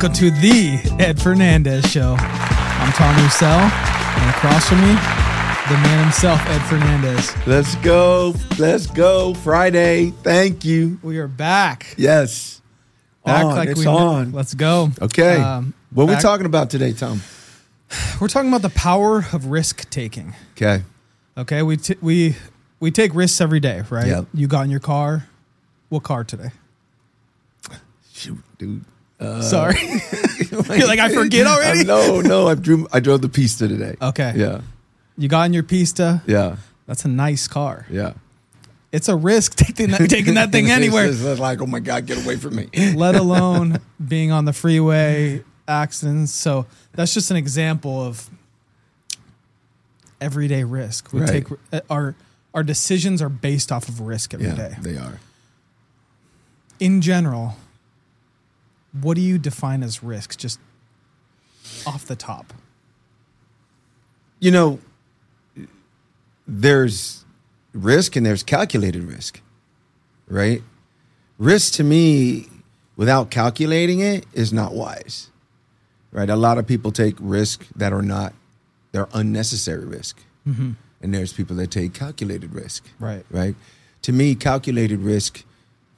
Welcome to the Ed Fernandez Show. I'm Tom Roussel, and across from me, the man himself, Ed Fernandez. Let's go. Let's go. Friday. Thank you. We are back. Yes. Back on. like it's we on. Let's go. Okay. Um, what are we talking about today, Tom? We're talking about the power of risk taking. Okay. Okay, we t- we we take risks every day, right? Yep. You got in your car. What car today? Shoot, dude. Sorry. You're like, I forget already? no, no. I drew. I drove the Pista today. Okay. Yeah. You got in your Pista. Yeah. That's a nice car. Yeah. It's a risk taking that, taking that thing anywhere. It's like, oh my God, get away from me. let alone being on the freeway, accidents. So that's just an example of everyday risk. We Right. take uh, our our decisions are based off of risk every day. yeah, they are. In general, what do you define as risk? Just off the top. You know, there's risk and there's calculated risk, right? Risk to me, without calculating it, is not wise, right? A lot of people take risk that are not, they're unnecessary risk. Mm-hmm. And there's people that take calculated risk, Right. right? To me, calculated risk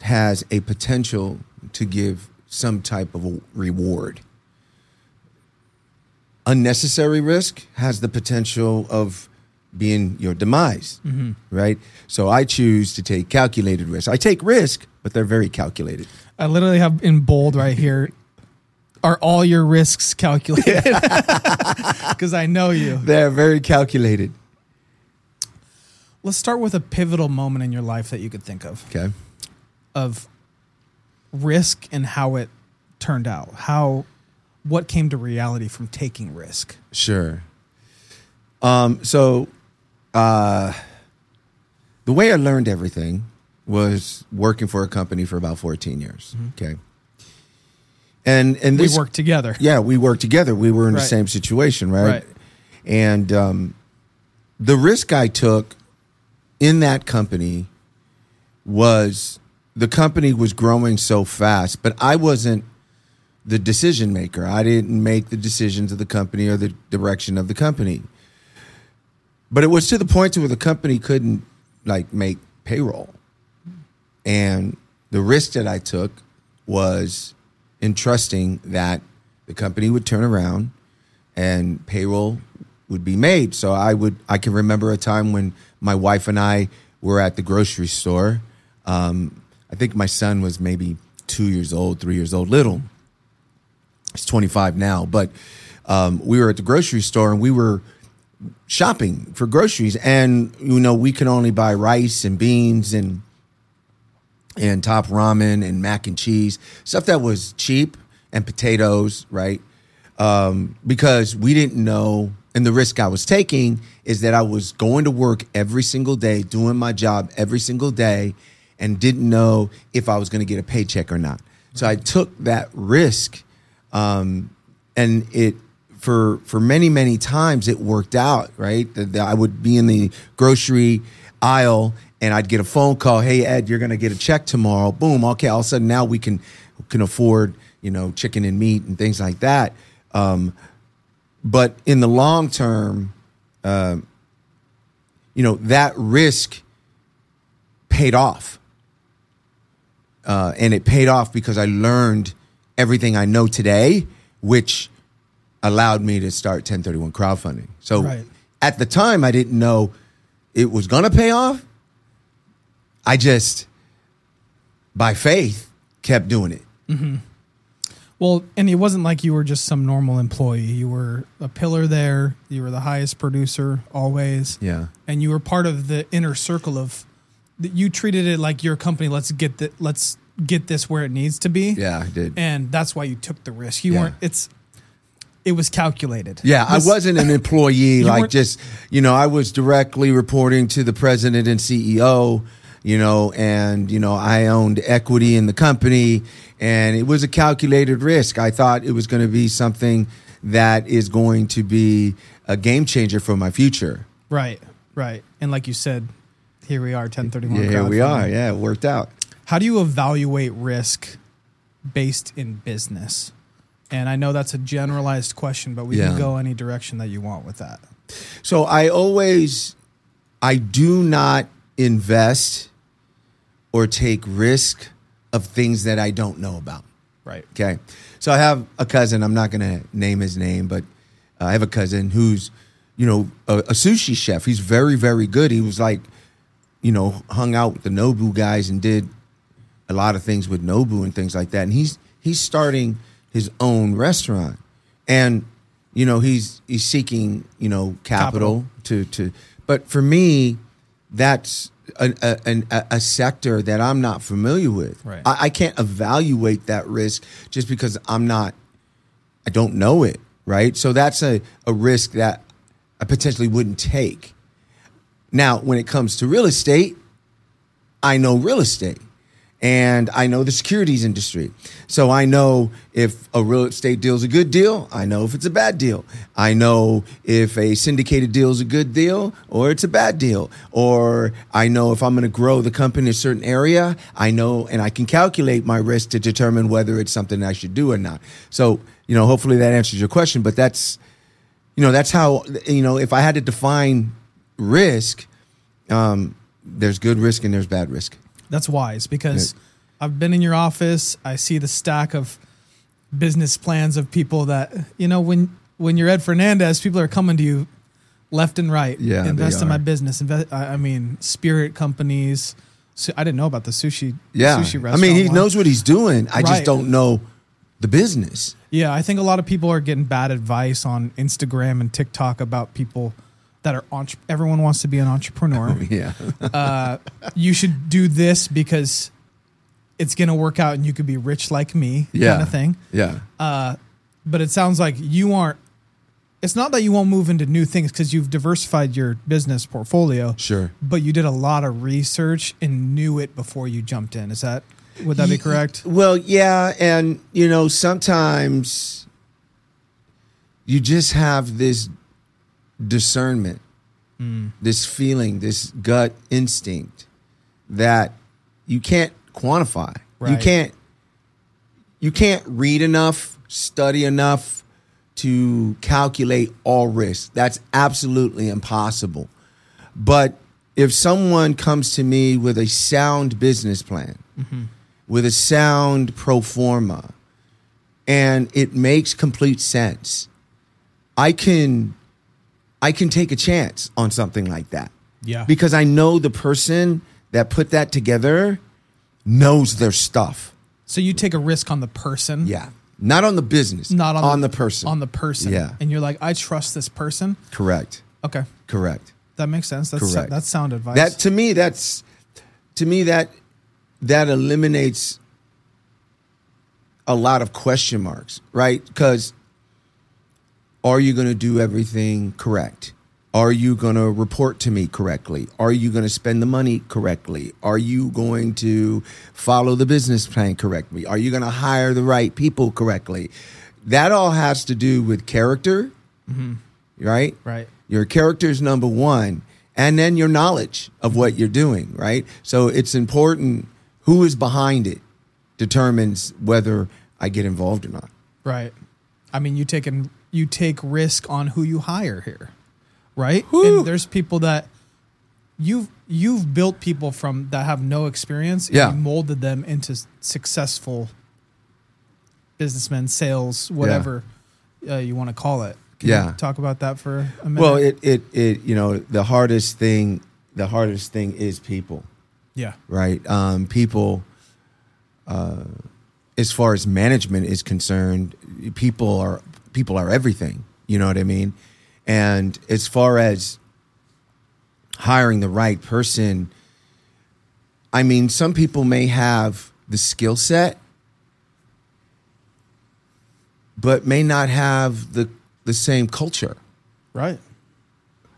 has a potential to give some type of a reward. Unnecessary risk has the potential of being your demise, mm-hmm. right? So I choose to take calculated risk. I take risk, but they're very calculated. I literally have in bold right here. Are all your risks calculated? Because I know you. They're very calculated. Let's start with a pivotal moment in your life that you could think of. Okay. of risk and how it turned out. How what came to reality from taking risk. Sure. Um, so, uh, the way I learned everything was working for a company for about 14 years. Okay. And, and this, we worked together. yeah, we worked together. We were in the same situation, right? Right. And, um, the risk I took in that company was the company was growing so fast, but I wasn't the decision maker. I didn't make the decisions of the company or the direction of the company. But it was to the point to where the company couldn't like make payroll. And the risk that I took was entrusting that the company would turn around and payroll would be made. So I would I can remember a time when my wife and I were at the grocery store. Um, I think my son was maybe two years old, three years old, little. He's 25 now, but um, we were at the grocery store and we were shopping for groceries, and you know we could only buy rice and beans and and top ramen and mac and cheese stuff that was cheap and potatoes, right? Um, because we didn't know, and the risk I was taking is that I was going to work every single day, doing my job every single day, and didn't know if I was going to get a paycheck or not. So I took that risk, um, and it for for many many times it worked out. Right, that I would be in the grocery aisle and I'd get a phone call. Hey Ed, you're going to get a check tomorrow. Boom. Okay. All of a sudden now we can can afford you know chicken and meat and things like that. Um, but in the long term, um, you know that risk paid off, uh, and it paid off because I learned everything I know today, which allowed me to start 1031 crowdfunding. So Right. at the time, I didn't know it was going to pay off. I just, by faith, kept doing it. Well, and it wasn't like you were just some normal employee. You were a pillar there. You were the highest producer always. Yeah. And you were part of the inner circle of that you treated it like your company, let's get the let's get this where it needs to be. Yeah, I did. And that's why you took the risk. You Yeah. weren't it's it was calculated. Yeah, I wasn't an employee, like just, you know, I was directly reporting to the president and CEO, you know, and, you know, I owned equity in the company and it was a calculated risk. I thought it was going to be something that is going to be a game changer for my future. Right, right. And like you said, here we are, 1031 Yeah, here we are. Yeah, it worked out. How do you evaluate risk based in business? And I know that's a generalized question, but we Yeah. can go any direction that you want with that. So I always, I do not invest or take risk of things that I don't know about. Right. Okay. So I have a cousin, I'm not going to name his name, but I have a cousin who's, you know, a, a sushi chef. He's very, very good. He was like, you know, hung out with the Nobu guys and did a lot of things with Nobu and things like that. And he's he's starting his own restaurant. And you know, he's he's seeking, you know, capital, to to but for me, that's a, a, a, a sector that I'm not familiar with. Right. I, I can't evaluate that risk just because I'm not I don't know it, right? So that's a, a risk that I potentially wouldn't take. Now, when it comes to real estate, I know real estate and I know the securities industry. So I know if a real estate deal is a good deal. I know if it's a bad deal. I know if a syndicated deal is a good deal or it's a bad deal. Or I know if I'm going to grow the company in a certain area. I know and I can calculate my risk to determine whether it's something I should do or not. So, you know, hopefully that answers your question, but that's, you know, that's how, you know, if I had to define risk, um, there's good risk and there's bad risk. That's wise because I've been in your office. I see the stack of business plans of people that you know when when you're Ed Fernandez, people are coming to you left and right. Yeah, invest in my business. Invest. I I mean, spirit companies. So I didn't know about the sushi. Yeah. sushi I mean, he one. knows what he's doing. I just don't know the business. Yeah, I think a lot of people are getting bad advice on Instagram and TikTok about people that are entre- everyone wants to be an entrepreneur. Yeah. uh, you should do this because it's going to work out and you could be rich like me Yeah. kind of thing. Yeah. Uh, but it sounds like you aren't. It's not that you won't move into new things because you've diversified your business portfolio, Sure. but you did a lot of research and knew it before you jumped in. Is that would that be correct? Well, yeah, and you know, sometimes you just have this discernment, this feeling, this gut instinct that you can't quantify. You can't you can't read enough, study enough to calculate all risks. That's absolutely impossible. But if someone comes to me with a sound business plan, with a sound pro forma, and it makes complete sense, I can I can take a chance on something like that. Yeah. Because I know the person that put that together knows their stuff. So you take a risk on the person, Yeah. Not on the business. not on, on the, person. On the person, Yeah. And you're like, I trust this person. Correct. Okay, Correct. that makes sense. That's Correct. that's sound advice. That to me, that's to me that that eliminates a lot of question marks, right? Because are you going to do everything correct? Are you going to report to me correctly? Are you going to spend the money correctly? Are you going to follow the business plan correctly? Are you going to hire the right people correctly? That all has to do with character, mm-hmm. right? right. Your character is number one, and then your knowledge of what you're doing, right? So it's important who is behind it determines whether I get involved or not. Right. I mean, you take an, you take risk on who you hire here, right? Whew. And there's people that you've you've built people from that have no experience. and Yeah. you molded them into successful businessmen, sales, whatever uh, you want to call it. Can Yeah. you talk about that for a minute? Well, it, it, it, you know, the hardest thing, the hardest thing is people, yeah, right? Um, people, uh, as far as management is concerned, people are, people are everything. You know what I mean? And as far as hiring the right person, I mean, some people may have the skill set, but may not have the the same culture. right.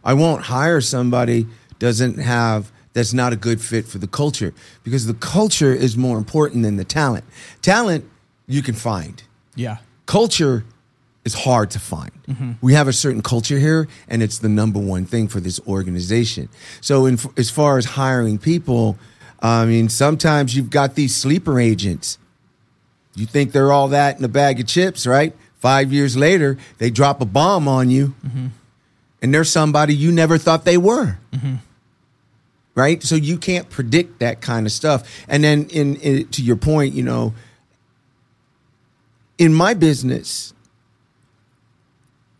I won't hire somebody doesn't have that's not a good fit for the culture because the culture is more important than the talent. Talent you can find. Yeah, Culture is hard to find. We have a certain culture here and it's the number one thing for this organization. So in, as far as hiring people, I mean sometimes you've got these sleeper agents. You think they're all that in a bag of chips, right? Five years later, they drop a bomb on you, and they're somebody you never thought they were. Right? So you can't predict that kind of stuff. And then, in, in to your point, you know, in my business,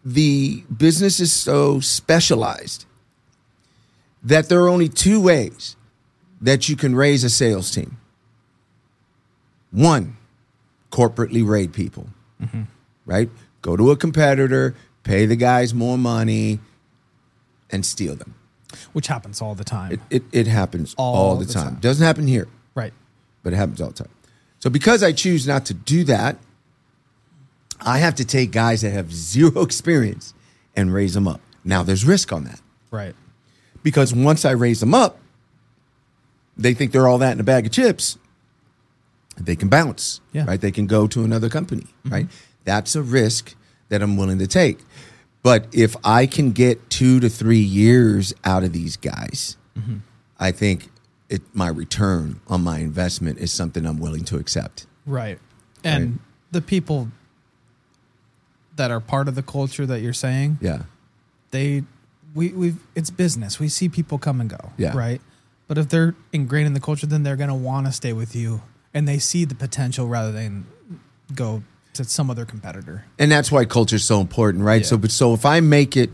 the business is so specialized that there are only two ways that you can raise a sales team. One, corporately raid people, mm-hmm. right? Go to a competitor, pay the guys more money, and steal them. which happens all the time. It, it, it happens all, All the, the time. time. Doesn't happen here, right. but it happens all the time. So because I choose not to do that, I have to take guys that have zero experience and raise them up. Now there's risk on that. Right. because once I raise them up, they think they're all that in a bag of chips. They can bounce, Yeah. Mm-hmm. right? They can go to another company, right? That's a risk that I'm willing to take. But if I can get two to three years out of these guys, Mm-hmm. I think it, my return on my investment is something I'm willing to accept. Right. And Right. the people that are part of the culture that you're saying, Yeah, they we we it's business. We see people come and go. Yeah. Right. But if they're ingrained in the culture, then they're gonna want to stay with you and they see the potential rather than go to some other competitor. and that's why culture is so important, right? Yeah. So, but so if I make it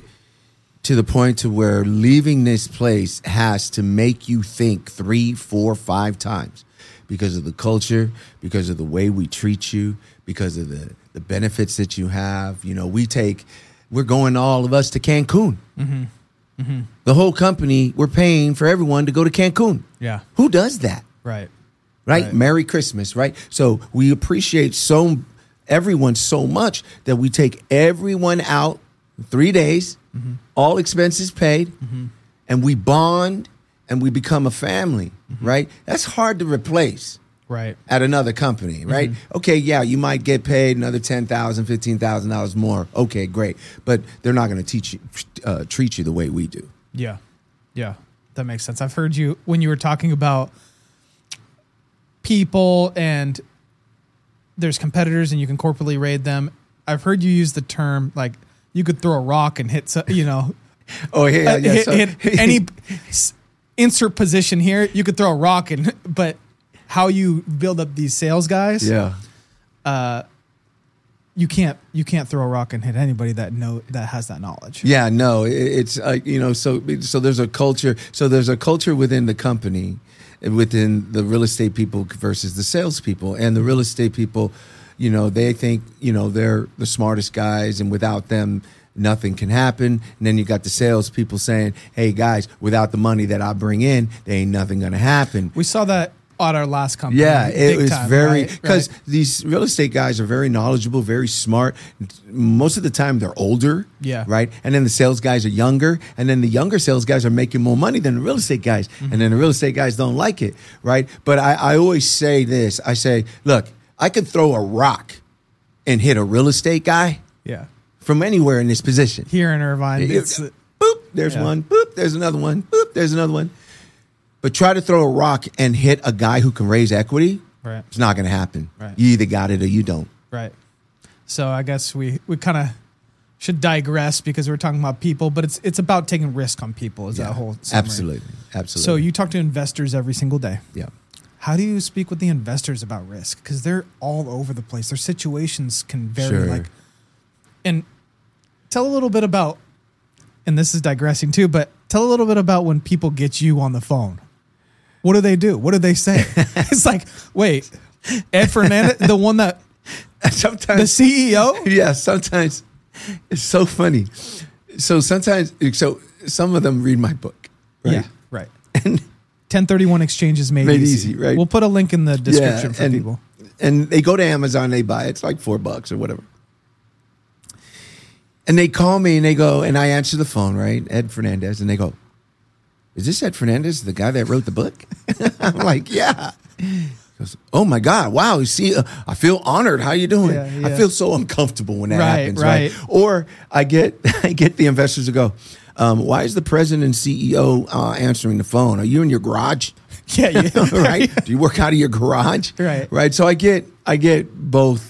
to the point to where leaving this place has to make you think three, four, five times because of the culture, because of the way we treat you, because of the the benefits that you have. You know, we take, we're going all of us to Cancun. The whole company, we're paying for everyone to go to Cancun. Yeah. Who does that? Right. right? Right. Merry Christmas, right? So we appreciate so everyone so much that we take everyone out three days, Mm-hmm. all expenses paid, and we bond and we become a family, Mm-hmm. right? That's hard to replace Right. at another company, right? Mm-hmm. Okay, yeah, you might get paid another ten thousand, fifteen thousand dollars $15000 more. Okay, great, but they're not going to teach you, uh, treat you the way we do. Yeah. Yeah. That makes sense. I've heard you when you were talking about people and there's competitors and you can corporately raid them. I've heard you use the term like you could throw a rock and hit, so- you know, Oh yeah, uh, yeah. hit, so- hit any insert position here. You could throw a rock and, but how you build up these sales guys, yeah. you can't you can't throw a rock and hit anybody that know that has that knowledge. Yeah, no, it- it's uh, you know, so so there's a culture. So there's a culture within the company, within the real estate people versus the salespeople, and the real estate people, you know, they think you know they're the smartest guys, and without them. Nothing can happen. And then you got the salespeople saying, "Hey guys, without the money that I bring in, there ain't nothing gonna happen." We saw that at our last company. Yeah, it was time, very because Right. these real estate guys are very knowledgeable, very smart. Most of the time, they're older. Yeah. right. And then the sales guys are younger, and then the younger sales guys are making more money than the real estate guys, Mm-hmm. and then the real estate guys don't like it, right? But I, I always say this: I say, look, I could throw a rock and hit a real estate guy yeah. from anywhere in this position. Here in Irvine, It- it's boop, there's Yeah. one. Boop, there's another one. Boop, there's another one. But try to throw a rock and hit a guy who can raise equity. Right. It's not going to happen. Right. You either got it or you don't. right. So I guess we we kind of should digress because we're talking about people, but it's it's about taking risk on people. Is that whole summary. absolutely, absolutely. So you talk to investors every single day. yeah, How do you speak with the investors about risk? Because they're all over the place. Their situations can vary. Sure. Like, and tell a little bit about, and this is digressing too, but tell a little bit about when people get you on the phone. What do they do? What do they say? it's like, wait, Ed Fernandez, the one that sometimes the CEO. yeah, sometimes it's so funny. So sometimes, so some of them read my book, right? Yeah, right. And 1031 exchanges made, Made easy. easy, right. We'll put a link in the description Yeah, for and, people. And they go to Amazon, they buy it. It's like four bucks or whatever. And they call me and they go, and I answer the phone, right? Ed Fernandez, and they go, "Is this Ed Fernandez, the guy that wrote the book?" I'm like, "Yeah." Goes, oh my God! Wow, you see, uh, I feel honored. How you doing? Yeah, yeah. I feel so uncomfortable when that Right, happens, right. right. Or I get I get the investors to go, um, "Why is the president and CEO uh, answering the phone? Are you in your garage?" Yeah, yeah. right? Do you work out of your garage? Right. Right. So I get I get both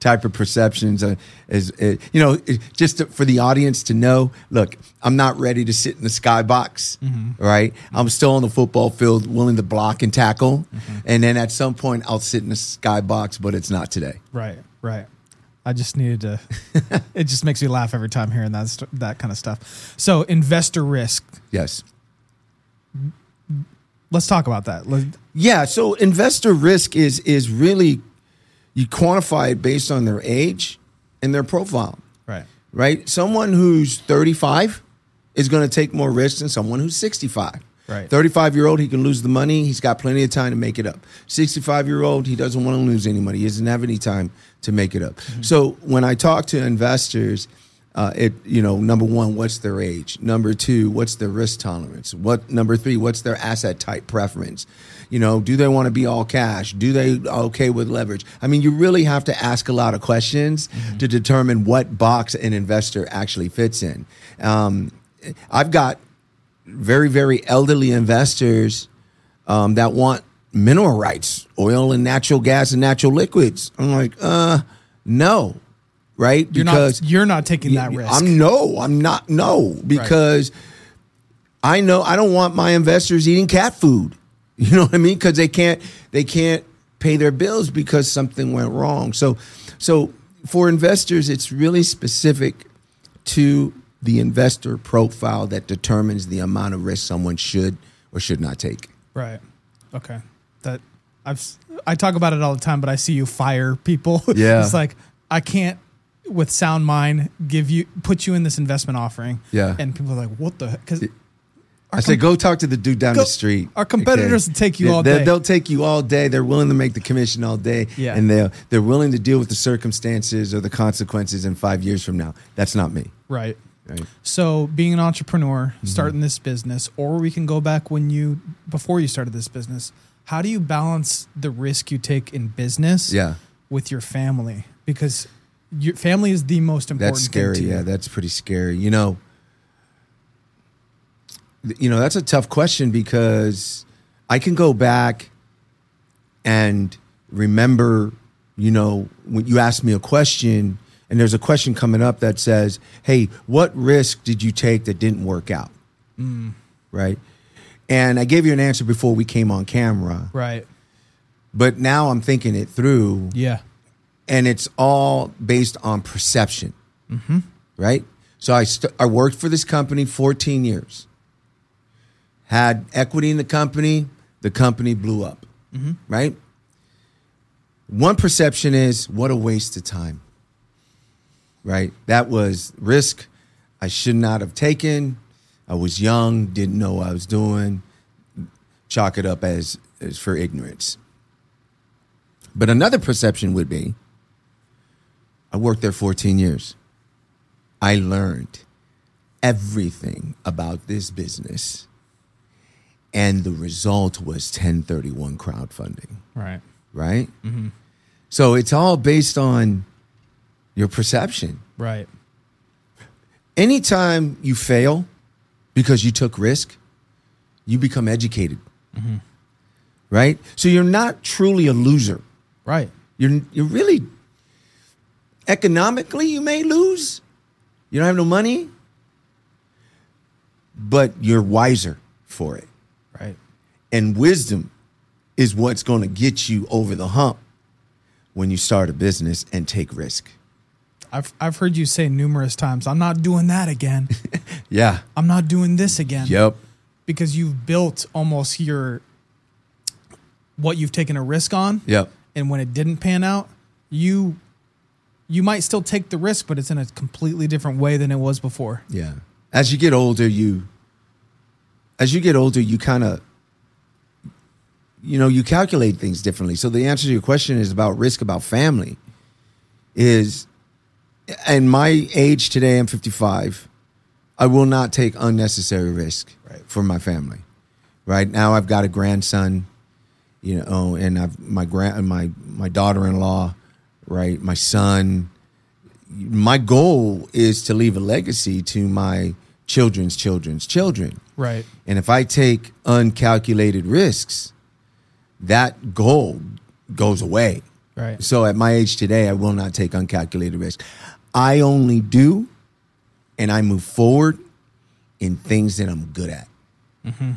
type of perceptions. Uh, is uh, you know, it- just to, for the audience to know. Look, I'm not ready to sit in the skybox. Right, I'm still on the football field, willing to block and tackle, and then at some point I'll sit in the skybox, but it's not today. Right, right. I just needed to. it just makes me laugh every time hearing that that kind of stuff. So investor risk. Yes. Let's talk about that. Let- Yeah, so investor risk is is really you quantify it based on their age and their profile, Right. right? Someone who's 35 is going to take more risks than someone who's 65. Right. 35 year old, he can lose the money. He's got plenty of time to make it up. 65 year old, he doesn't want to lose any money. He doesn't have any time to make it up. So when I talk to investors, uh, it you know number one, what's their age? Number two, what's their risk tolerance? What number three, what's their asset type preference? You know, do they want to be all cash? Do they okay with leverage? I mean, you really have to ask a lot of questions to determine what box an investor actually fits in. Um, I've got very very elderly investors um, that want mineral rights, oil and natural gas and natural liquids. I'm like, uh, no, right? You're not. You're not taking that risk. I'm no, I'm not no because I know I don't want my investors eating cat food. You know what I mean? Because they can't they can't pay their bills because something went wrong. So so for investors, it's really specific to the investor profile that determines the amount of risk someone should or should not take. Right. Okay. That I've I talk about it all the time, but I see you fire people. Yeah. it's like I can't with sound mind give you put you in this investment offering. Yeah. And people are like, what the because I say, go talk to the dude down Go- the street. our competitors will take you They- all day. They'll take you all day. They're willing to make the commission all day. Yeah. And they're, they're willing to deal with the circumstances or the consequences in five years from now. That's not me. right. Right. So being an entrepreneur, Mm-hmm. starting this business, or we can go back when you before you started this business. How do you balance the risk you take in business Yeah. with your family? Because your family is the most important. That's thing scary. Yeah, that's pretty scary. You know, you know, that's a tough question because I can go back and remember, you know, when you ask me a question and there's a question coming up that says, "Hey, what risk did you take that didn't work out?" Mm. Right? And I gave you an answer before we came on camera, right. but now I'm thinking it through Yeah. and it's all based on perception, mm-hmm. right? So I st- I worked for this company 14 years, had equity in the company. The company blew up, mm-hmm. right? One perception is what a waste of time, right? That was risk I should not have taken. I was young, didn't know what I was doing. Chalk it up as, as for ignorance. But another perception would be I worked there 14 years. I learned everything about this business. And the result was 1031 crowdfunding, Right. right? Mm-hmm. So it's all based on your perception. Right. Anytime you fail because you took risk, you become educated, mm-hmm. right? So you're not truly a loser. Right. You're you're really economically you may lose. You don't have no money, but you're wiser for it. And wisdom is what's going to get you over the hump when you start a business and take risk. I've I've heard you say numerous times, I'm not doing that again. Yeah. I'm not doing this again. Yep. Because you've built almost your what you've taken a risk on. Yep. And when it didn't pan out, you you might still take the risk, but it's in a completely different way than it was before. Yeah. As you get older, you as you get older, you kind of you know, you calculate things differently. So the answer to your question is about risk about family is and my age today I'm 55. I will not take unnecessary risk Right. for my family. Right? Now I've got a grandson, you know, and I've my grand my my daughter-in-law, right? My son, my goal is to leave a legacy to my children's children's children. Right. And if I take uncalculated risks, that goal goes away. Right. So at my age today, I will not take uncalculated risk. I only do, and I move forward in things that I'm good at. Mm-hmm.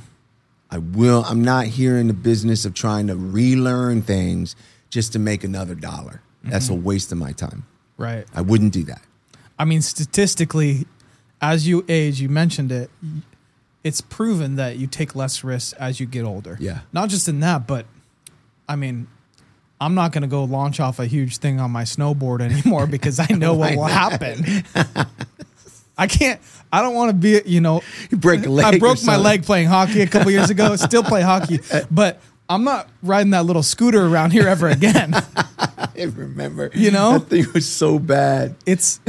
I will. I'm not here in the business of trying to relearn things just to make another dollar. That's a mm-hmm. waste of my time. Right. I wouldn't do that. I mean, statistically, as you age, you mentioned it, it's proven that you take less risks as you get older. Yeah. Not just in that, but I mean, I'm not going to go launch off a huge thing on my snowboard anymore because I know what will happen. I can't, I don't want to be, you know, You break a leg. I broke my leg playing hockey a couple years ago, still play hockey, but I'm not riding that little scooter around here ever again. I remember. You know? that thing was so bad. it's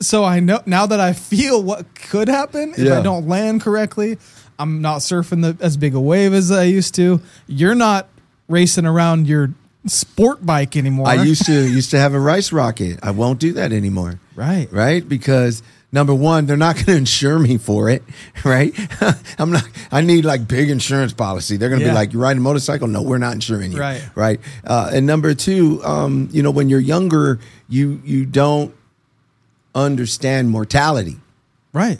so I know now that I feel what could happen if Yeah. I don't land correctly. I'm not surfing the as big a wave as I used to. You're not racing around your sport bike anymore. I used to used to have a rice rocket. I won't do that anymore. right. right? Because number one, they're not going to insure me for it, right? I'm not. I need like big insurance policy. They're going to Yeah. be like, "You riding a motorcycle? No, we're not insuring you." Right. right. Uh, and number two, um, you know, when you're younger, you you don't understand mortality. Right.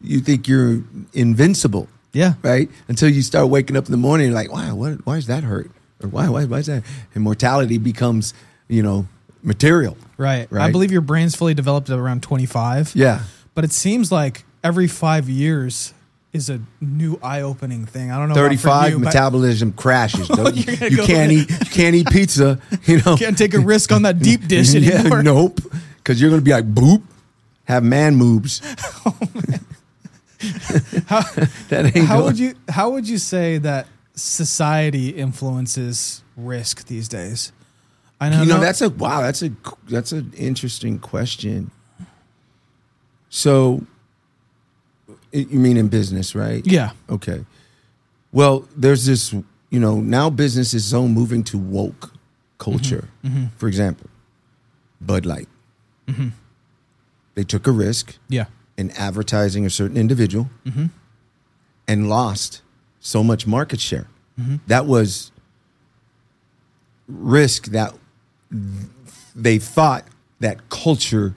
You think you're invincible, Yeah. right? Until you start waking up in the morning, you're like, "Wow, what, why is that hurt?" Or why why why is that? And mortality becomes, you know, material. Right. right. I believe your brain's fully developed at around 25. Yeah. But it seems like every 5 years is a new eye-opening thing. I don't know 35 you, but metabolism crashes. Oh, don't- You're you can't eat you can't eat pizza, you know. can't take a risk on that deep dish yeah, anymore. nope. Cuz you're going to be like boop, have man moves. How, That ain't how going- would you how would you say that society influences risk these days? I know, You know, no- that's a wow, that's a that's an interesting question. So you mean in business, right? yeah, Okay. Well, there's this, you know, now business is so moving to woke culture. Mm-hmm. Mm-hmm. For example, Bud Light. Mm-hmm. They took a risk yeah, in advertising a certain individual and lost so much market share. That was risk that they thought that culture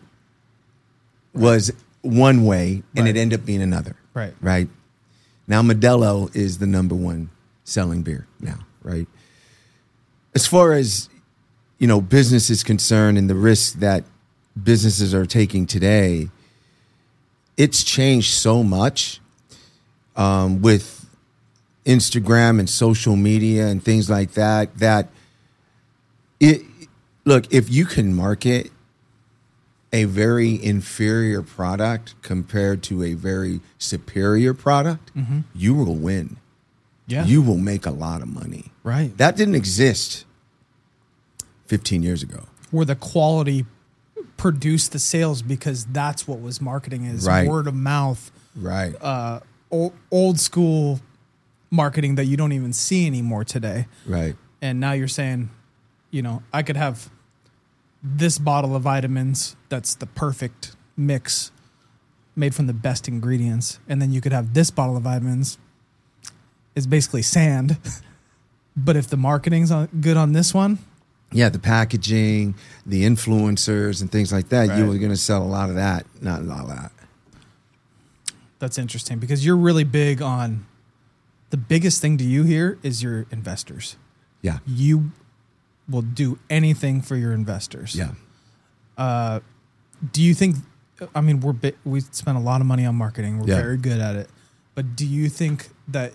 was one way and Right. it ended up being another. Right. Right. Now Modelo is the number one selling beer now, right? As far as you know, business is concerned and the risks that businesses are taking today, it's changed so much um, with Instagram and social media and things like that. That it look if you can market a very inferior product compared to a very superior product, you will win. yeah, You will make a lot of money. right. That didn't exist 15 years ago. Where the quality produced the sales because that's what was marketing is Right. word of mouth, Right. uh, old, old school marketing that you don't even see anymore today. right. and now you're saying, you know, I could have this bottle of vitamins that's the perfect mix made from the best ingredients, and then you could have this bottle of vitamins is basically sand. but if the marketing's on, good on this one, Yeah, the packaging, the influencers, and things like that, you Right. were going to sell a lot of that. Not a lot of that. that's interesting because you're really big on the biggest thing to you here is your investors. Yeah. You will do anything for your investors. Yeah. Uh, do you think i mean we're bi- we spend a lot of money on marketing we're Yeah. very good at it but do you think that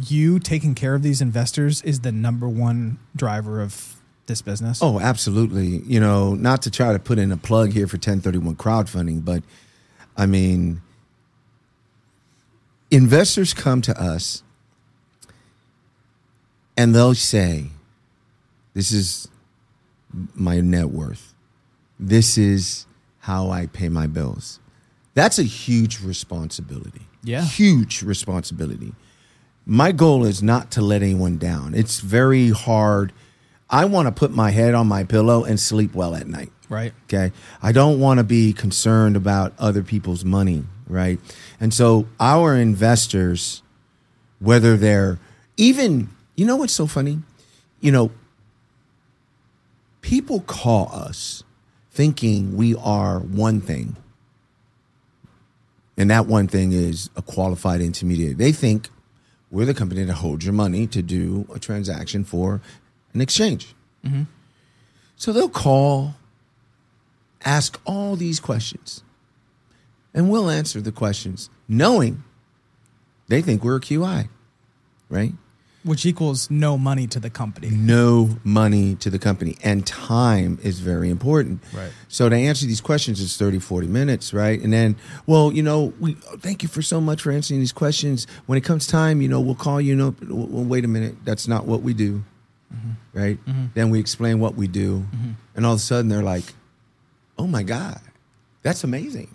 you taking care of these investors is the number one driver of this business Oh, absolutely. You know, not to try to put in a plug here for 1031 crowdfunding, but I mean, investors come to us and they'll say, This is my net worth. This is how I pay my bills. That's a huge responsibility. Yeah. Huge responsibility. My goal is not to let anyone down. It's very hard. I want to put my head on my pillow and sleep well at night. right Okay. I don't want to be concerned about other people's money, right? And so our investors, whether they're even, you know what's so funny? You know, people call us thinking we are one thing. And that one thing is a qualified intermediary. They think we're the company that holds your money to do a transaction for an exchange. Mm-hmm. So they'll call, ask all these questions, and we'll answer the questions knowing they think we're a QI, right? Which equals no money to the company. no money to the company and time is very important Right. so to answer these questions it's 30 40 minutes right and then well you know we thank you for so much for answering these questions when it comes time you know we'll call you know well, wait a minute that's not what we do Mm-hmm. right mm-hmm. then we explain what we do mm-hmm. and all of a sudden they're like oh my god that's amazing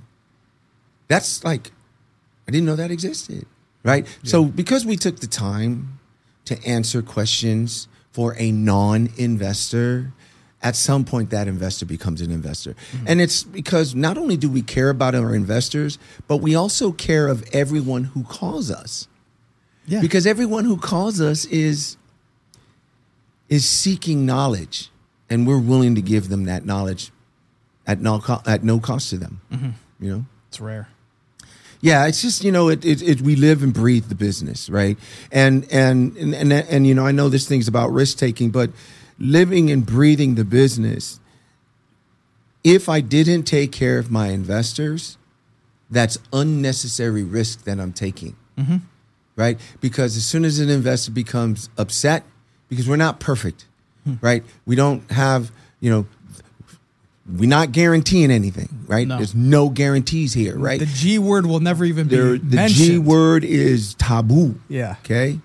that's like I didn't know that existed. Right? So because we took the time to answer questions for a non-investor, at some point that investor becomes an investor. And it's because not only do we care about our investors, but we also care of everyone who calls us. Yeah. Because everyone who calls us is is seeking knowledge and we're willing to give them that knowledge at no co- at no cost to them. Mm-hmm. You know? it's rare. Yeah, it's just you know it, it, it we live and breathe the business, right? And and and and, and you know I know this thing's about risk taking, but living and breathing the business. If I didn't take care of my investors, that's unnecessary risk that I'm taking, mm-hmm. right? Because as soon as an investor becomes upset, because we're not perfect, hmm. right? We don't have you know. We're not guaranteeing anything, right? No. There's no guarantees here, right? The G word will never even There- be the mentioned. G word is taboo. Yeah. Okay.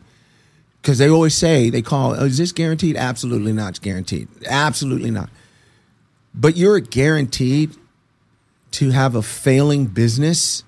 Because they always say they call oh, is this guaranteed? Absolutely not guaranteed. Absolutely not. But you're guaranteed to have a failing business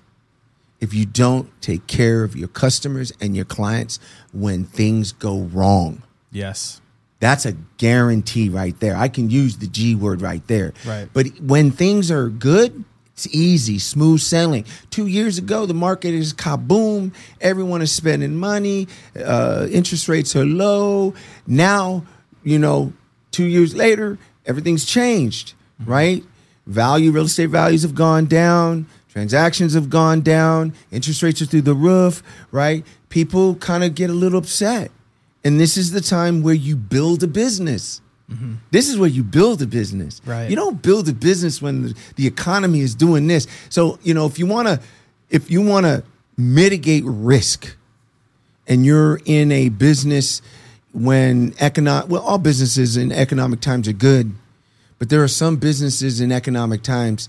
if you don't take care of your customers and your clients when things go wrong. Yes. That's a guarantee right there. I can use the G word right there. Right. But when things are good, it's easy, smooth sailing. Two years ago, the market is kaboom. Everyone is spending money. Uh, interest rates are low. Now, you know, two years later, everything's changed, right? Value, real estate values have gone down. Transactions have gone down. Interest rates are through the roof, right? People kind of get a little upset. And this is the time where you build a business. Mm-hmm. This is where you build a business. Right. You don't build a business when the, the economy is doing this. So, you know, if you want to if you want to mitigate risk and you're in a business when economic well all businesses in economic times are good, but there are some businesses in economic times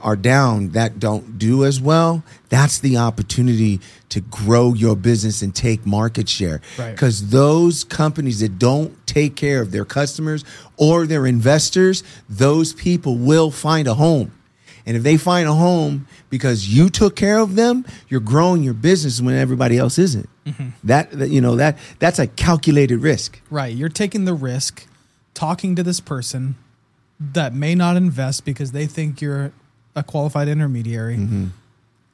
are down that don't do as well. That's the opportunity to grow your business and take market share. Right. Because those companies that don't take care of their customers or their investors, those people will find a home. And if they find a home because you took care of them, you're growing your business when everybody else isn't. Mm-hmm. That, that you know that that's a calculated risk. Right. You're taking the risk talking to this person that may not invest because they think you're a qualified intermediary, Mm-hmm.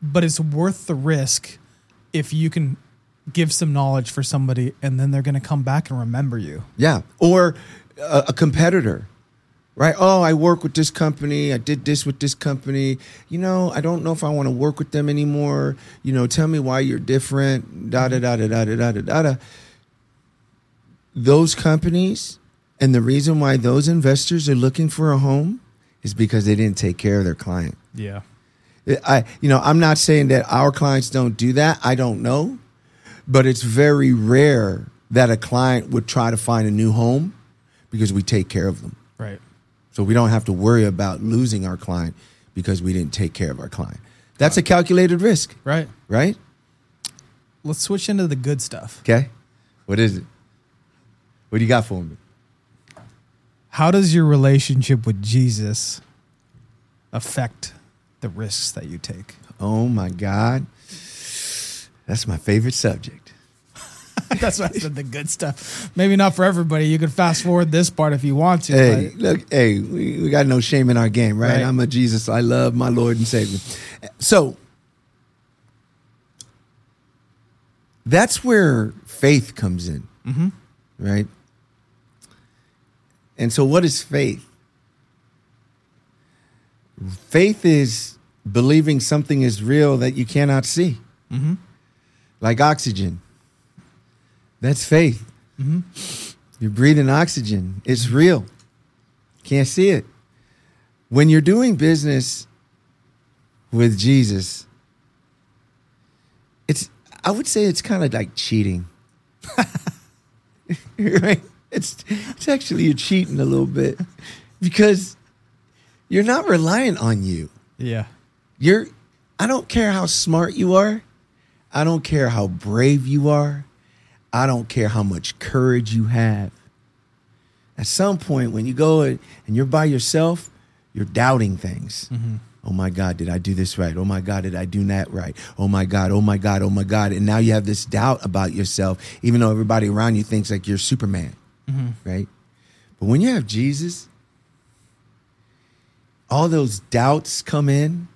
but it's worth the risk if you can give some knowledge for somebody and then they're going to come back and remember you. Yeah. Or a, a competitor, right? Oh, I work with this company. I did this with this company. You know, I don't know if I want to work with them anymore. You know, tell me why you're different. Da da da da da da da da da. da. Those companies and the reason why those investors are looking for a home is because they didn't take care of their client. Yeah. I, you know, I'm not saying that our clients don't do that. I don't know, but it's very rare that a client would try to find a new home because we take care of them. Right. So we don't have to worry about losing our client because we didn't take care of our client. That's a calculated risk, Right. right? Let's switch into the good stuff. Okay. What is it? What do you got for me? How does your relationship with Jesus affect the risks that you take? Oh my God. That's my favorite subject. That's why I said the good stuff. Maybe not for everybody. You can fast forward this part if you want to. Hey, look, hey, we, we got no shame in our game, right? Right. I'm a Jesus. I love my Lord and Savior. So that's where faith comes in, mm-hmm. right? And so, what is faith? Faith is believing something is real that you cannot see, Mm-hmm. like oxygen. That's faith. Mm-hmm. You're breathing oxygen. It's real. Can't see it. When you're doing business with Jesus, it's I would say it's kind of like cheating. right? It's it's actually you're cheating a little bit because you're not relying on you. Yeah. You're I don't care how smart you are. I don't care how brave you are. I don't care how much courage you have. At some point when you go and you're by yourself, you're doubting things. Mm-hmm. Oh my God, did I do this right? Oh my God, did I do that right? Oh my God, oh my God, oh my God. And now you have this doubt about yourself, even though everybody around you thinks like you're Superman, Mm-hmm. right? But when you have Jesus, all those doubts come in.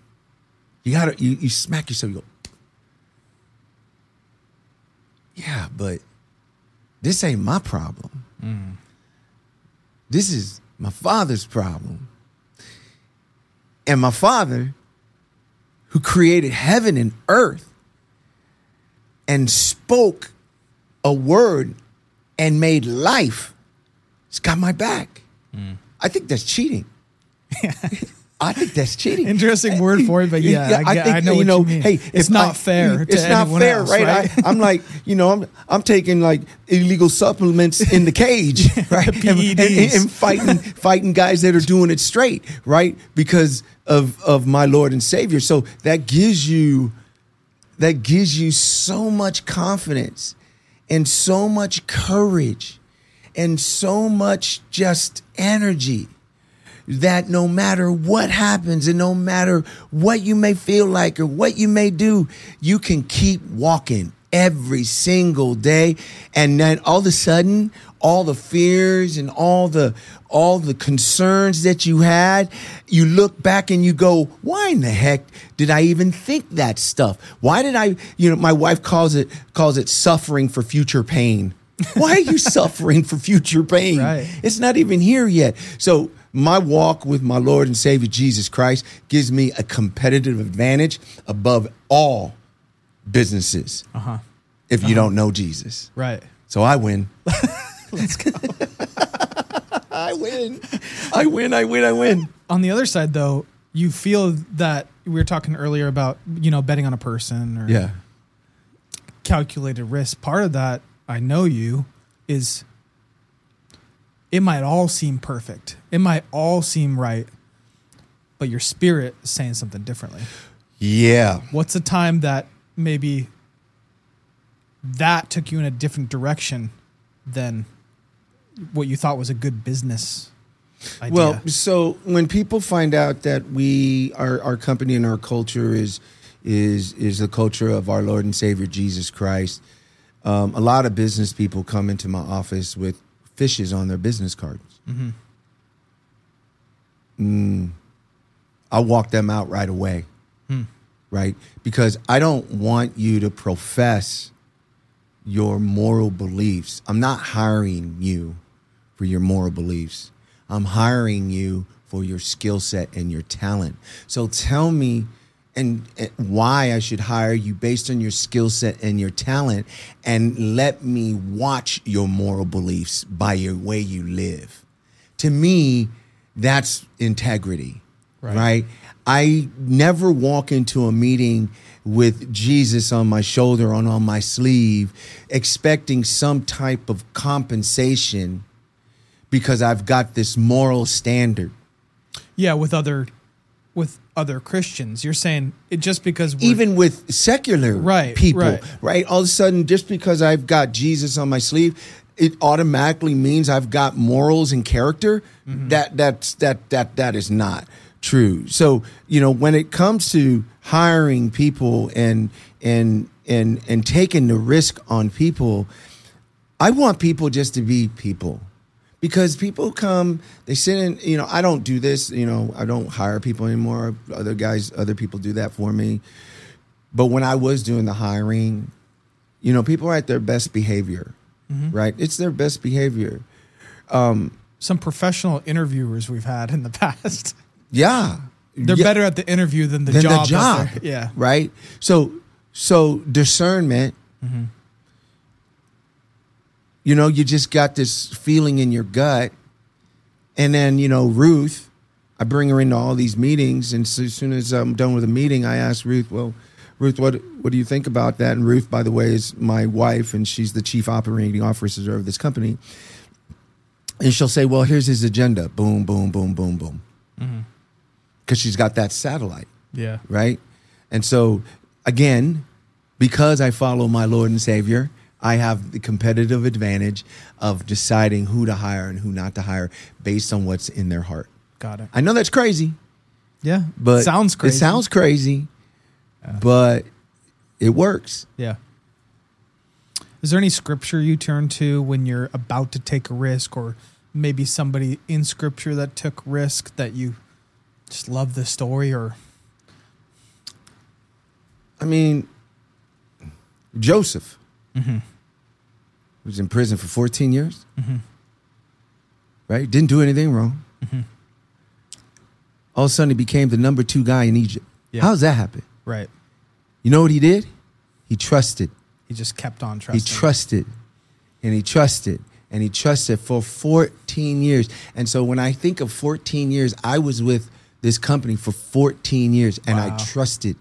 You gotta you, you smack yourself, you go, Yeah, but this ain't my problem. Mm-hmm. This is my father's problem. And my father, who created heaven and earth and spoke a word and made life, has got my back. Mm. I think that's cheating. I think that's cheating. Interesting word for it, but yeah, I, get- I know you know, you. Hey, it's not I- fair. To It's not anyone fair, else, right? right? I, I'm like, you know, I'm I'm taking like illegal supplements in the cage, right? And, and- and fighting fighting guys that are doing it straight, right? Because of of my Lord and Savior. So that gives you that gives you so much confidence and so much courage and so much just energy that no matter what happens and no matter what you may feel like or what you may do, you can keep walking every single day. And then all of a sudden, all the fears and all the all the concerns that you had, you look back and you go, why in the heck did I even think that stuff? Why did I, you know, my wife calls it calls it suffering for future pain. Why are you suffering for future pain? Right. It's not even here yet. So my walk with my Lord and Savior Jesus Christ gives me a competitive advantage above all businesses. Uh-huh. If you don't know Jesus, Right. so I win. I win. I win. I win. I win. On the other side, though, you feel that we were talking earlier about you know betting on a person or Yeah. calculated risk. Part of that, I know you, is it might all seem perfect. It might all seem right, but your spirit is saying something differently. Yeah. What's a time that maybe that took you in a different direction than what you thought was a good business idea? Well, so when people find out that we our our company and our culture is is is the culture of our Lord and Savior Jesus Christ, um, a lot of business people come into my office with fishes on their business cards. Mm-hmm. Mm, I walk them out right away, Hmm. right? Because I don't want you to profess your moral beliefs. I'm not hiring you for your moral beliefs. I'm hiring you for your skill set and your talent. So tell me and, and why I should hire you based on your skill set and your talent and let me watch your moral beliefs by your way you live. To me, that's integrity. Right. right? I never walk into a meeting with Jesus on my shoulder and on my sleeve expecting some type of compensation because I've got this moral standard. yeah, with other with other Christians, you're saying it just because we're, Even with secular Right, people, right. right. All of a sudden, just because I've got Jesus on my sleeve, it automatically means I've got morals and character. Mm-hmm. That that's that that that is not true. So you know, when it comes to hiring people and and and and taking the risk on people, I want people just to be people. Because people come, they sit in, you know, I don't do this, you know, I don't hire people anymore. Other guys, other people do that for me. But when I was doing the hiring, you know, people are at their best behavior, right? It's their best behavior. Um, some professional interviewers we've had in the past. Yeah. They're Yeah. better at the interview than the than job. the job. Yeah. Right. So so discernment. Mm-hmm. You know, you just got this feeling in your gut, and then you know Ruth. I bring her into all these meetings, and so as soon as I'm done with a meeting, I ask Ruth, "Well, Ruth, what what do you think about that?" And Ruth, by the way, is my wife, and she's the chief operating officer of this company. And she'll say, "Well, here's his agenda. Boom, boom, boom, boom, boom," mm-hmm. because she's got that satellite Yeah. right? And so, again, because I follow my Lord and Savior, I have the competitive advantage of deciding who to hire and who not to hire based on what's in their heart. Got it. I know that's crazy, Yeah. but it sounds crazy. It sounds crazy, but it works. Yeah. Is there any scripture you turn to when you're about to take a risk, or maybe somebody in scripture that took risk that you just love the story, or I mean, Joseph mm-hmm. Was in prison for 14 years, mm-hmm. right? Didn't do anything wrong. Mm-hmm. All of a sudden, he became the number two guy in Egypt. Yeah. How does that happen? right? You know what he did? He trusted. He just kept on trusting. He trusted and he trusted and he trusted for 14 years. And so when I think of 14 years, I was with this company for 14 years and Wow. I trusted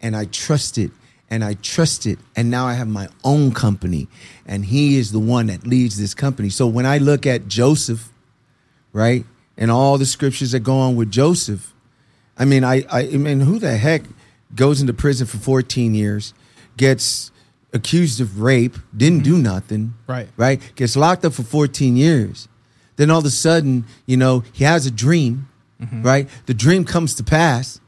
and I trusted and I trusted. And now I have my own company and he is the one that leads this company. So when I look at Joseph, right, and all the scriptures that go on with Joseph, I mean, I, I, I mean, who the heck goes into prison for 14 years, gets accused of rape, didn't do mm-hmm. nothing, Right. Right, gets locked up for 14 years. Then all of a sudden, you know, he has a dream, mm-hmm. right? The dream comes to pass.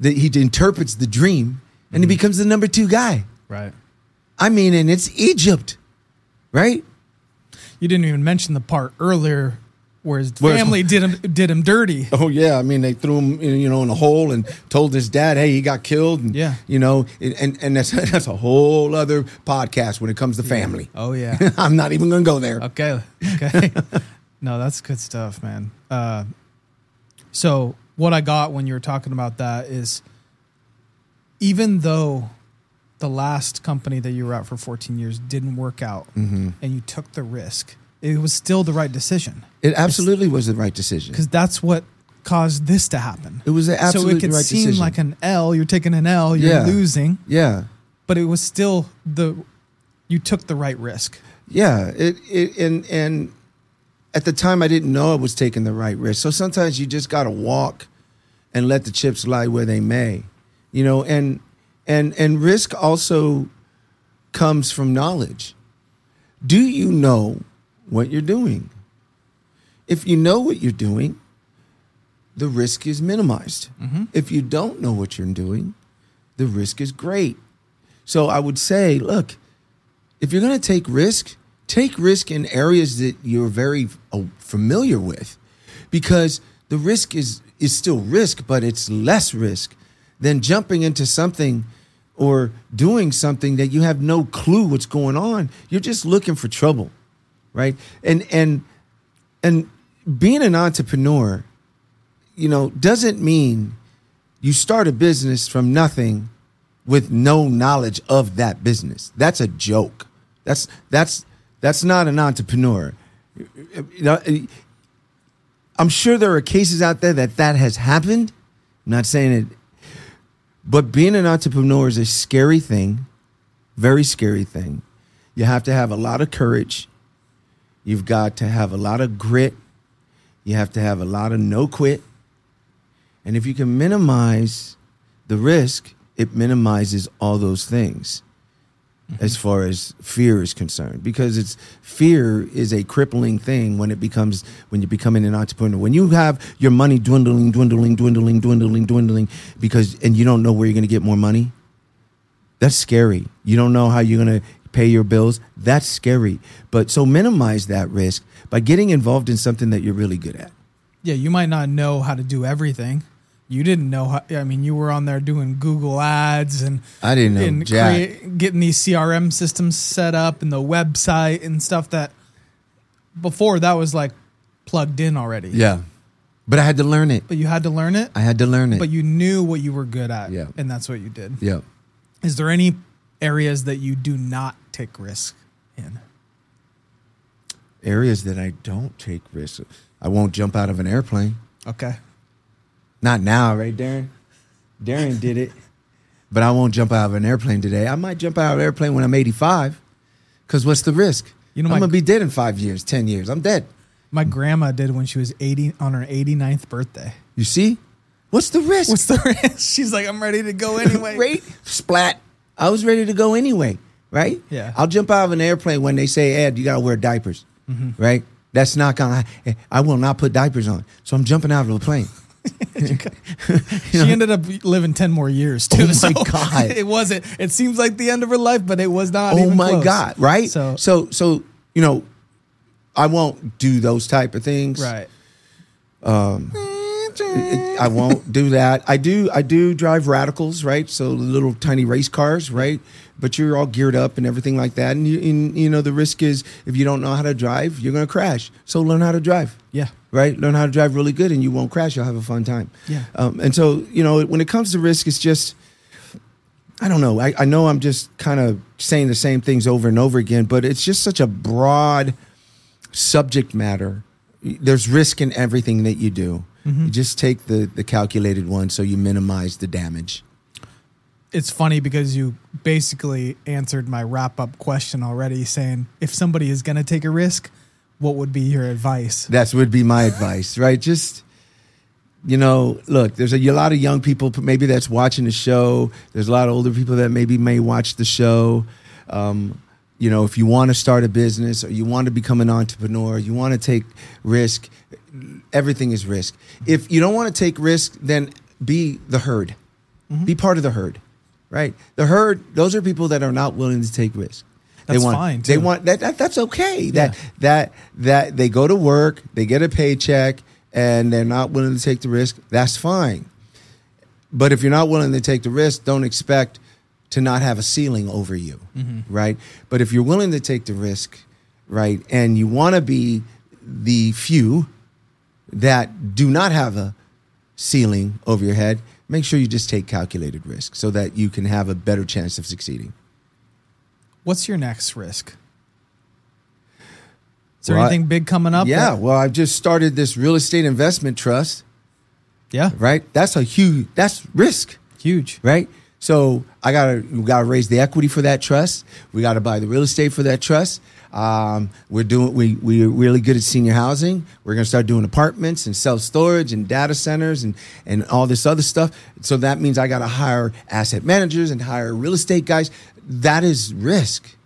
That he interprets the dream, and he becomes the number two guy. Right. I mean, and it's Egypt, right? You didn't even mention the part earlier where his Where's- family did him did him dirty. Oh yeah, I mean they threw him, in, you know, in a hole and told his dad, "Hey, he got killed." And, Yeah. you know, and and that's that's a whole other podcast when it comes to family. Oh yeah. I'm not even gonna go there. Okay. Okay. no, that's good stuff, man. Uh, so what I got when you were talking about that is, even though the last company that you were at for 14 years didn't work out, Mm-hmm. and you took the risk, it was still the right decision It absolutely was the right decision. because that's what caused this to happen. It was the so it could right seem decision. like an L. You're taking an L. You're Yeah. losing, yeah, but it was still the you took the right risk. yeah. It it and and at the time I didn't know I was taking the right risk. So sometimes you just gotta walk and let the chips lie where they may, you know. And and and risk also comes from knowledge. Do you know what you're doing? If you know what you're doing, the risk is minimized. If you don't know what you're doing, the risk is great. So I would say, look, if you're going to take risk, take risk in areas that you're very uh, familiar with because the risk is is still risk, but it's less risk than jumping into something or doing something that you have no clue what's going on. You're just looking for trouble, right? And and and being an entrepreneur, you know, doesn't mean you start a business from nothing with no knowledge of that business. That's a joke. That's that's that's not an entrepreneur. You know, I'm sure there are cases out there that that has happened. I'm not saying it, but being an entrepreneur is a scary thing, very scary thing. You have to have a lot of courage. You've got to have a lot of grit. You have to have a lot of no quit. And if you can minimize the risk, it minimizes all those things Mm-hmm. as far as fear is concerned because it's fear is a crippling thing when it becomes when you're becoming an entrepreneur. When you have your money dwindling dwindling dwindling dwindling dwindling because and you don't know where you're going to get more money that's scary. You don't know how you're going to pay your bills. That's scary. But so minimize that risk by getting involved in something that you're really good at. Yeah, you might not know how to do everything. You didn't know how. I mean, you were on there doing Google ads and i didn't know and create, getting these CRM systems set up and the website and stuff that before that was like plugged in already. Yeah. But I had to learn it. But you had to learn it. I had to learn it. But you knew what you were good at. Yeah. And that's what you did. yeah. Is there any areas that you do not take risk in? Areas that I don't take risk. I won't jump out of an airplane. Okay. Not now, right, Darren? Darren did it. But I won't jump out of an airplane today. I might jump out of an airplane when I'm 85. Because what's the risk? You know, I'm my- to be dead in five years, 10 years. I'm dead. My grandma did when she was 80 on her 89th birthday. You see? What's the risk? What's the risk? She's like, I'm ready to go anyway. Right? Splat. I was ready to go anyway, right? Yeah. I'll jump out of an airplane when they say, Ed, you got to wear diapers, Mm-hmm. right? That's not going to, I will not put diapers on. So I'm jumping out of the plane. She ended up living 10 more years too. Oh my so God. It wasn't, it seems like the end of her life, but it was not. oh my close. God, right? So, so, so, you know, I won't do those type of things. right. Um, I won't do that. I do. I do drive radicals, right? So little tiny race cars, right? But you're all geared up and everything like that, and you, and, you know the risk is if you don't know how to drive, you're going to crash. So learn how to drive, Yeah. Right? Learn how to drive really good, and you won't crash. You'll have a fun time. Yeah. Um, and so you know when it comes to risk, it's just I don't know. I, I know I'm just kind of saying the same things over and over again, but it's just such a broad subject matter. There's risk in everything that you do. Mm-hmm. You just take the the calculated one so you minimize the damage. It's funny because you basically answered my wrap up question already, saying if somebody is going to take a risk, what would be your advice? That's would be my advice, right? Just you know, look, there's a, a lot of young people maybe that's watching the show. There's a lot of older people that maybe may watch the show. Um, you know, if you want to start a business or you want to become an entrepreneur, you want to take risk. Everything is risk. If you don't want to take risk, then be the herd. Be part of the herd, right? The herd. Those are people that are not willing to take risk. That's they want, fine, They want that, that. That's okay. Yeah. That that that they go to work, they get a paycheck, and they're not willing to take the risk. That's fine. But if you're not willing to take the risk, don't expect to not have a ceiling over you, mm-hmm. right? But if you're willing to take the risk, right, and you want to be the few that do not have a ceiling over your head, make sure you just take calculated risk so that you can have a better chance of succeeding. What's your next risk? Is there Well, I- anything big coming up? Yeah, that- well, I've just started this real estate investment trust, yeah. right? That's a huge that's risk. Huge. right? So I gotta we gotta raise the equity for that trust. We gotta buy the real estate for that trust. Um, we're doing we we're really good at senior housing. We're gonna start doing apartments and self storage and data centers and and all this other stuff. So that means I gotta hire asset managers and hire real estate guys. That is risk,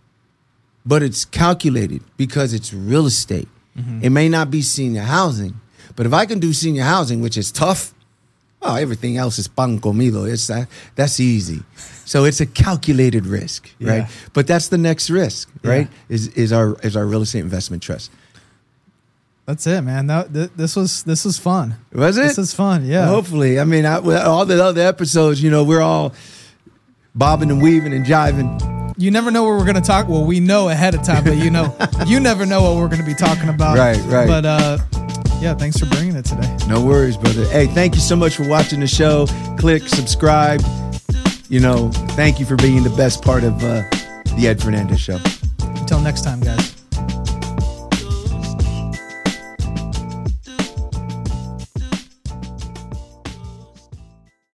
but it's calculated because it's real estate. Mm-hmm. It may not be senior housing, but if I can do senior housing, which is tough, Oh, everything else is pan comido. It's that that's easy. So it's a calculated risk, right? But that's the next risk, right? Yeah. Is is our is our real estate investment trust. That's it, man. That, th- this was this was fun. Was it? This is fun. Yeah. Hopefully, I mean, I, all the other episodes, you know, we're all bobbing and weaving and jiving. you never know what we're going to talk. Well, we know ahead of time, but you know, you never know what we're going to be talking about. Right, right. But uh, yeah, thanks for bringing it today. No worries, brother. Hey, thank you so much for watching the show. Click subscribe. You know, thank you for being the best part of uh, the Ed Fernandez show. Until next time, guys.